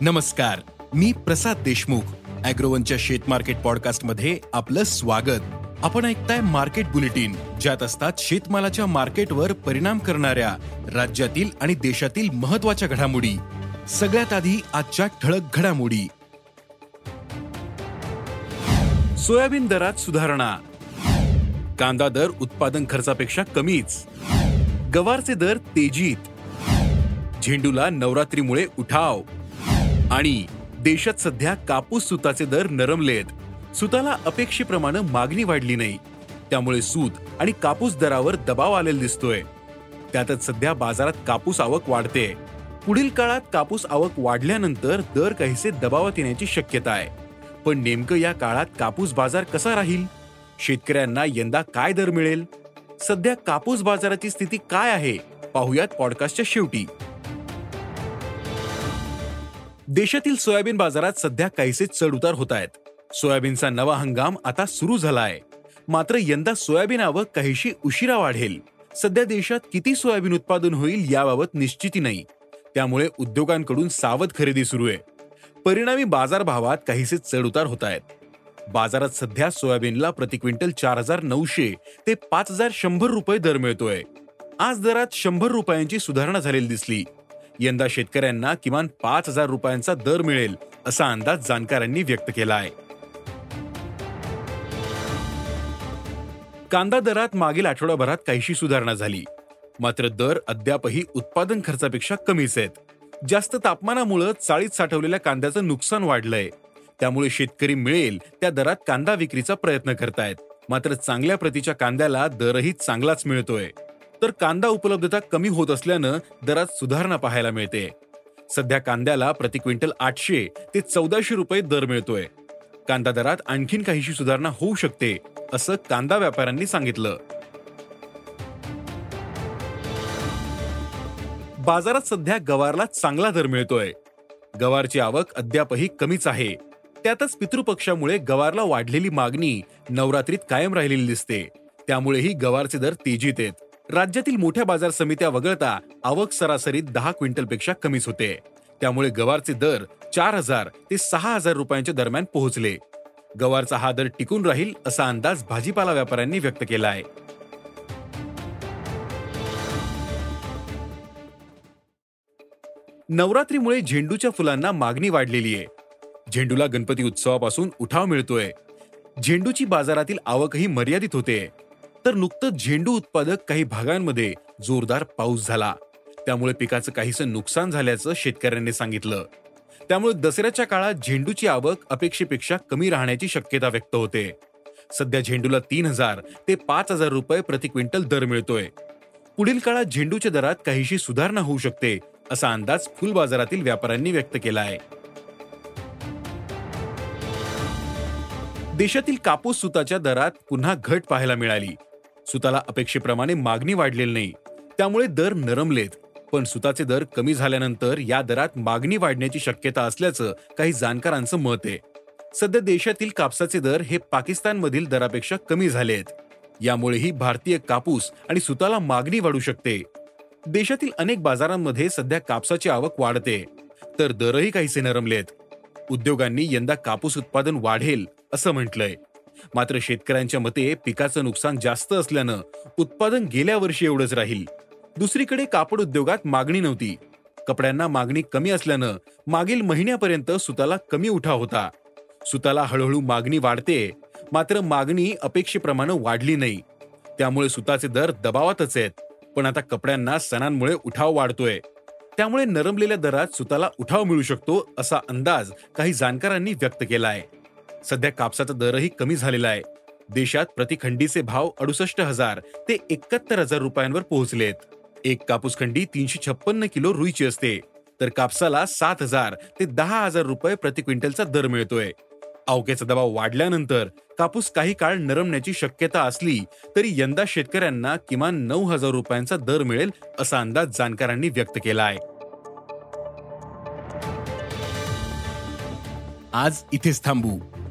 नमस्कार मी प्रसाद देशमुख. अॅग्रोवनच्या शेत मार्केट पॉडकास्टमध्ये आपलं स्वागत. आपण ऐकताय मार्केट बुलेटिन ज्यात असतात शेतमालाच्या मार्केटवर परिणाम करणाऱ्या राज्यातील आणि देशातील महत्त्वाच्या घडामोडी. सगळ्यात आधी आजच्या ठळक घडामोडी. सोयाबीन दरात सुधारणा. कांदा दर उत्पादन खर्चापेक्षा कमीच. गवारचे दर तेजीत. झेंडूला नवरात्रीमुळे उठाव. आणि देशात सध्या कापूस सुताचे दर नरमलेत सुताला अपेक्षेप्रमाणे मागणी वाढली नाही. त्यामुळे सूत आणि कापूस दरावर दबाव आलेला दिसतोय. त्यातच सध्या बाजारात कापूस आवक वाढते. पुढील काळात कापूस आवक वाढल्यानंतर दर काहीसे दबावात येण्याची शक्यता आहे. पण नेमकं या काळात कापूस बाजार कसा राहील? शेतकऱ्यांना यंदा काय दर मिळेल? सध्या कापूस बाजाराची स्थिती काय आहे? पाहुयात पॉडकास्टच्या शेवटी. देशातील सोयाबीन बाजारात सध्या काहीसे चढ उतार होत आहेत सोयाबीनचा नवा हंगाम आता सुरू झाला आहे मात्र यंदा सोयाबीन आवक काहीशी उशिरा वाढेल. सध्या देशात किती सोयाबीन उत्पादन होईल याबाबत निश्चिती नाही. त्यामुळे उद्योगांकडून सावध खरेदी सुरू आहे. परिणामी बाजारभावात काहीसे चढ उतार होत आहेत बाजारात सध्या सोयाबीनला प्रति क्विंटल चार हजार नऊशे ते पाच हजार शंभर रुपये दर मिळतोय. आज दरात शंभर रुपयांची सुधारणा झालेली दिसली. यंदा शेतकऱ्यांना किमान पाच हजार रुपयांचा दर मिळेल असा अंदाज जाणकारांनी व्यक्त केला आहे कांदा दरात मागील आठवडाभरात काहीशी सुधारणा झाली. मात्र दर अद्यापही उत्पादन खर्चापेक्षा कमीच आहेत. जास्त तापमानामुळे चाळीत साठवलेल्या कांद्याचं नुकसान वाढलंय. त्यामुळे शेतकरी मिळेल त्या दरात कांदा विक्रीचा प्रयत्न करतायत. मात्र चांगल्या प्रतीच्या कांद्याला दरही चांगलाच मिळतोय. तर कांदा उपलब्धता कमी होत असल्यानं दरात सुधारणा पाहायला मिळते. सध्या कांद्याला प्रति क्विंटल आठशे ते चौदाशे रुपये दर मिळतोय. कांदा दरात आणखीन काहीशी सुधारणा होऊ शकते असं कांदा व्यापाऱ्यांनी सांगितलं. बाजारात सध्या गवारला चांगला दर मिळतोय. गवारची आवक अद्यापही कमीच आहे. त्यातच पितृपक्षामुळे गवारला वाढलेली मागणी नवरात्रीत कायम राहिलेली दिसते. त्यामुळेही गवारचे दर तेजीत आहेत. राज्यातील मोठ्या बाजार समित्या वगळता आवक सरासरीत दहा क्विंटलपेक्षा कमीच होते. त्यामुळे गवारचे दर चार हजार ते सहा हजार रुपयांच्या दरम्यान पोहोचले. गवारचा हा दर टिकून राहील असा अंदाज भाजीपाला व्यापाऱ्यांनी व्यक्त केला आहे नवरात्रीमुळे झेंडूच्या फुलांना मागणी वाढलेली आहे. झेंडूला गणपती उत्सवापासून उठाव मिळतोय. झेंडूची बाजारातील आवकही मर्यादित होते. तर नुकतंच झेंडू उत्पादक काही भागांमध्ये जोरदार पाऊस झाला. त्यामुळे पिकाचं काहीसं नुकसान झाल्याचं शेतकऱ्यांनी सांगितलं. त्यामुळे दसऱ्याच्या काळात झेंडूची आवक अपेक्षेपेक्षा कमी राहण्याची शक्यता व्यक्त होते. सध्या झेंडूला तीन हजार ते पाच हजार रुपये प्रति क्विंटल दर मिळतोय. पुढील काळात झेंडूच्या दरात काहीशी सुधारणा होऊ शकते असा अंदाज फुल बाजारातील व्यापाऱ्यांनी व्यक्त केला आहे देशातील कापूस सुताच्या दरात पुन्हा घट पाहायला मिळाली. सुताला अपेक्षेप्रमाणे मागणी वाढलेली नाही. त्यामुळे दर नरमलेत. पण सुताचे दर कमी झाल्यानंतर या दरात मागणी वाढण्याची शक्यता असल्याचं काही जाणकारांचं मत आहे. सध्या देशातील कापसाचे दर हे पाकिस्तानमधील दरापेक्षा कमी झाले आहेत यामुळेही भारतीय कापूस आणि सुताला मागणी वाढू शकते. देशातील अनेक बाजारांमध्ये सध्या कापसाची आवक वाढते. तर दरही काहीसे नरमलेत. उद्योगांनी यंदा कापूस उत्पादन वाढेल असं म्हटलंय. मात्र शेतकऱ्यांच्या मते पिकाचं नुकसान जास्त असल्यानं उत्पादन गेल्या वर्षी एवढंच राहील. दुसरीकडे कापड उद्योगात मागणी नव्हती. कपड्यांना मागणी कमी असल्यानं मागील महिन्यापर्यंत सुताला कमी उठाव होता. सुताला हळूहळू मागणी वाढते मात्र मागणी अपेक्षेप्रमाणे वाढली नाही. त्यामुळे सुताचे दर दबावातच आहेत. पण आता कपड्यांना सणांमुळे उठाव वाढतोय. त्यामुळे नरमलेल्या दरात सुताला उठाव मिळू शकतो असा अंदाज काही जाणकारांनी व्यक्त केला आहे सध्या कापसाचा दरही कमी झालेला आहे. देशात प्रतिखंडीचे भाव अडुसष्ट हजार ते एकाहत्तर हजार रुपयांवर पोहोचलेत. एक कापूस खंडी तीनशे छप्पन्न किलो रुईची असते. तर कापसाला सात हजार ते दहा हजार रुपये प्रति क्विंटलचा दर मिळतोय. अवक्याचा दबाव वाढल्यानंतर कापूस काही काळ नरमण्याची शक्यता असली तरी यंदा शेतकऱ्यांना किमान नऊ हजार रुपयांचा दर मिळेल असा अंदाज जाणकारांनी व्यक्त केला आहे आज इथेच थांबू.